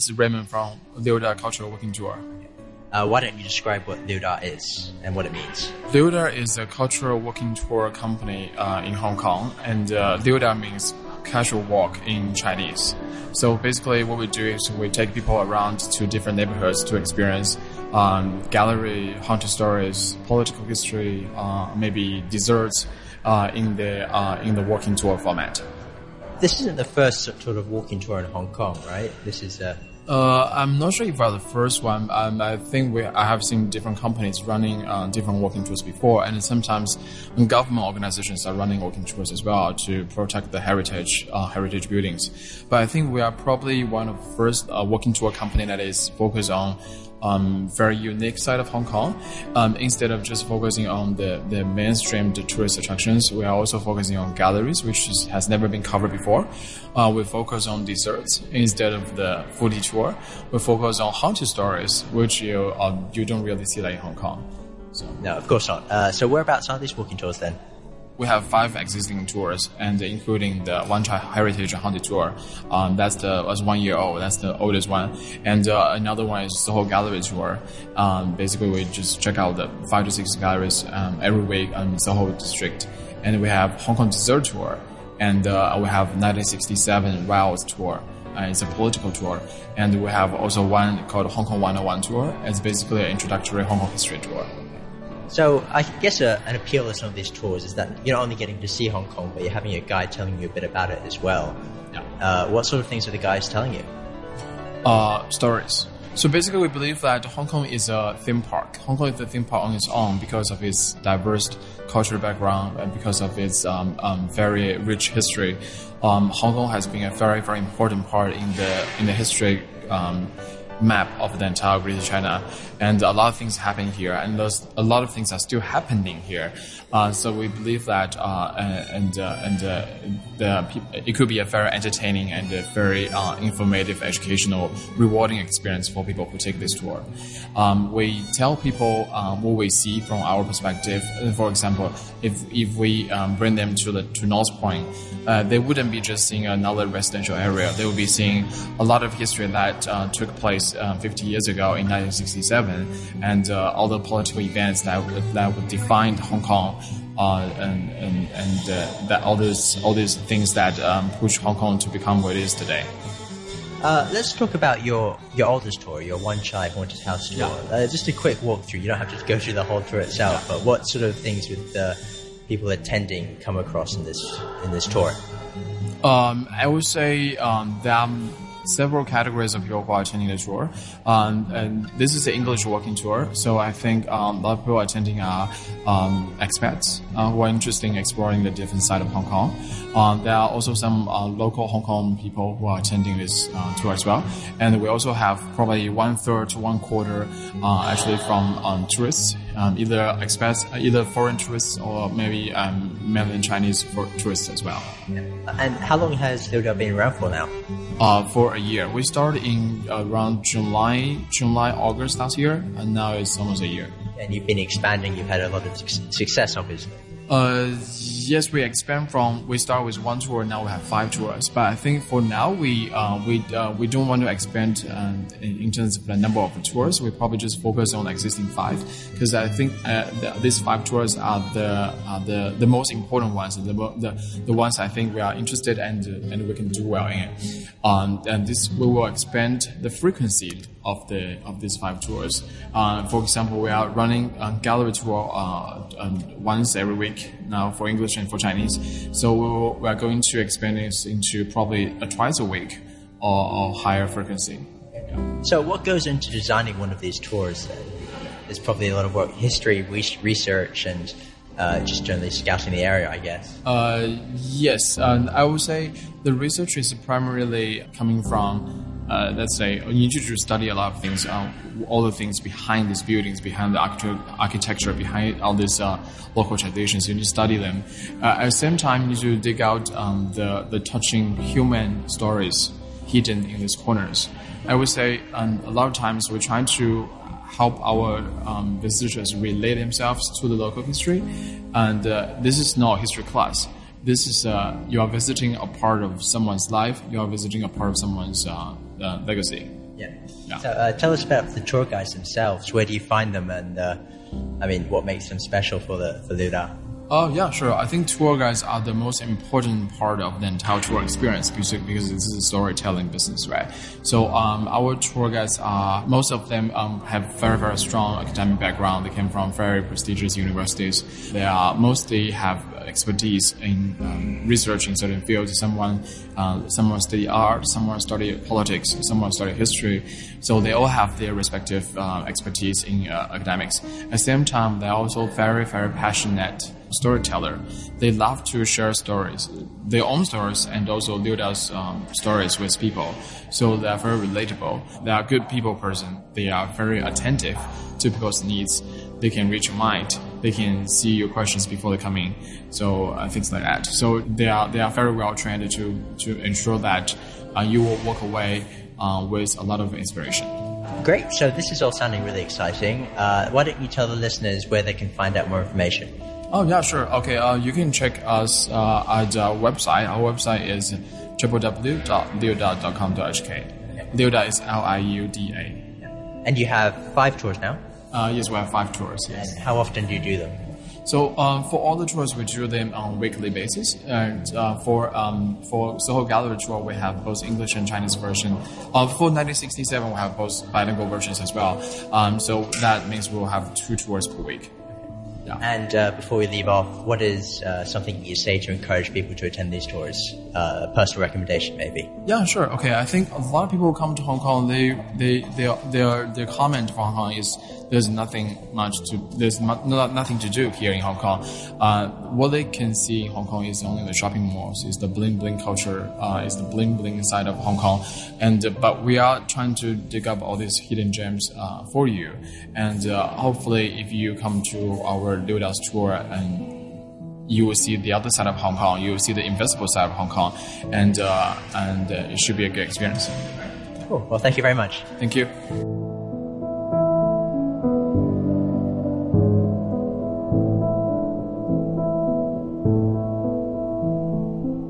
This is Raymond from Liuda Cultural Walking Tour. Uh, why don't you describe what Liuda is and what it means? Liuda is a cultural walking tour company uh, in Hong Kong, and uh, Liuda means casual walk in Chinese. So basically, what we do is we take people around to different neighborhoods to experience um, gallery, haunted stories, political history, uh, maybe desserts uh, in the uh, in the walking tour format. This isn't the first sort of walking tour in Hong Kong, right? This is uh, Uh, I'm not sure if I'm the first one. Um, I think we I have seen different companies running uh, different walking tours before, and sometimes government organizations are running walking tours as well to protect the heritage uh, heritage buildings. But I think we are probably one of the first uh, walking tour company that is focused on um, very unique side of Hong Kong. Um, instead of just focusing on the, the mainstream the tourist attractions, we are also focusing on galleries, which is, has never been covered before. Uh, we focus on desserts instead of the foodie tour. We focus on haunted stories, which you uh, you don't really see that in Hong Kong. So no, of course not. Uh, so whereabouts are these walking tours then? We have five existing tours, and including the Wan Chai Heritage Haunted Tour. Um, that's the was one year old. That's the oldest one, and uh, another one is the whole gallery tour. Um, basically, we just check out the five to six galleries um, every week in Soho district, and we have Hong Kong Dessert Tour, and uh, we have 1967 Wild Tour. Uh, it's a political tour, and we have also one called Hong Kong 101 Tour. It's basically an introductory Hong Kong history tour. So I guess uh, an appeal of some of these tours is that you're not only getting to see Hong Kong, but you're having a guide telling you a bit about it as well. Yeah. Uh, what sort of things are the guys telling you? Uh, stories. So basically, we believe that Hong Kong is a theme park. Hong Kong is a theme park on its own because of its diverse cultural background and because of its um, um, very rich history. Um, Hong Kong has been a very, very important part in the in the history um, map of the entire Greater China, and a lot of things happen here, and those a lot of things are still happening here. Uh, so we believe that, uh, and uh, and uh, the it could be a very entertaining and a very uh, informative, educational, rewarding experience for people who take this tour. Um, we tell people um, what we see from our perspective. For example, if if we um, bring them to the to North Point, uh, they wouldn't be just seeing another residential area. They would be seeing a lot of history that took place 50 years ago in 1967, and all the political events that that would define Hong Kong uh, and and, and uh, that all those all these things that um, push Hong Kong to become what it is today. Uh, let's talk about your your oldest tour, your Wan Chai Haunted House tour. Yeah. Uh, just a quick walkthrough. You don't have to go through the whole tour itself, but what sort of things would the people attending come across in this in this tour? Um, I would say um, that several categories of people who are attending the tour. Um, and this is the English walking tour, so I think um, a lot of people attending are um, expats uh, who are interested in exploring the different side of Hong Kong. Um, there are also some uh, local Hong Kong people who are attending this uh, tour as well. And we also have probably one third to one quarter uh, actually from um, tourists, um, either expats, either foreign tourists or maybe mainland Chinese tourists as well. And how long has Liuda been around for now? Uh, for a year. We started in around July, July, August last year, and now it's almost a year. And you've been expanding. You've had a lot of success, obviously. Uh, yes, we expand from we start with one tour, now we have five tours. But I think for now we uh, we uh, we don't want to expand uh, in, terms of the number of tours. We probably just focus on existing five because I think uh, the, these five tours are the are the the most important ones, the the, the ones I think we are interested and and we can do well in. Um, and this we will expand the frequency of the of these five tours. Uh, for example, we are running a gallery tour uh, once every week now for English and for Chinese. So we, will, we are going to expand this into probably a twice a week or, or higher frequency. Yeah. So what goes into designing one of these tours? There's probably a lot of work, history, research, and uh, just generally scouting the area, I guess. Uh, yes, I would say the research is primarily coming from uh, let's say you need to study a lot of things, uh, all the things behind these buildings, behind the architecture, behind all these uh, local traditions. You need to study them. Uh, at the same time, you need to dig out um, the the touching human stories hidden in these corners. I would say um, a lot of times we're trying to help our um, visitors relate themselves to the local history, and uh, this is not history class this is uh, you are visiting a part of someone's life. You are visiting a part of someone's uh, uh, legacy. Yeah. Yeah. So uh, tell us about the tour guides themselves. Where do you find them, and uh, I mean, what makes them special for the for Liuda? Oh yeah, sure. I think tour guides are the most important part of the entire tour experience because, because this is a storytelling business, right? So um, our tour guides are most of them um, have very very strong academic background. They came from very prestigious universities. They are mostly have expertise in um, researching certain fields. Someone uh, someone study art, someone study politics, someone study history. So they all have their respective uh, expertise in uh, academics. At the same time, they're also very very passionate storyteller. They love to share stories, their own stories, and also Liuda's um, stories with people. So they are very relatable. They are good people person. They are very attentive to people's needs. They can reach your mind. They can see your questions before they come in. So uh, things like that. So they are they are very well trained to to ensure that uh, you will walk away uh, with a lot of inspiration. Great. So this is all sounding really exciting. Uh, why don't you tell the listeners where they can find out more information? Oh yeah, sure. Okay, uh, you can check us uh, at our website. Our website is www.liuda.com.hk. Liuda is L-I-U-D-A. And you have five tours now. Uh, yes, we have five tours. Yes. And how often do you do them? So um, for all the tours, we do them on a weekly basis. And uh, for um, for Soho Gallery tour, we have both English and Chinese version. Uh, for 1967, we have both bilingual versions as well. Um, so that means we'll have two tours per week. Yeah. And uh, before we leave off, what is uh, something you say to encourage people to attend these tours? Uh, a personal recommendation, maybe. Yeah, sure. Okay, I think a lot of people who come to Hong Kong, they they their their their comment for Hong Kong is there's nothing much to there's not, nothing to do here in Hong Kong. Uh, what they can see in Hong Kong is only the shopping malls, is the bling bling culture, uh, is the bling bling side of Hong Kong, and uh, but we are trying to dig up all these hidden gems uh, for you, and uh, hopefully if you come to our Liuda's tour and you will see the other side of Hong Kong. You will see the invisible side of Hong Kong, and uh, and uh, it should be a good experience. Cool. Well, thank you very much. Thank you.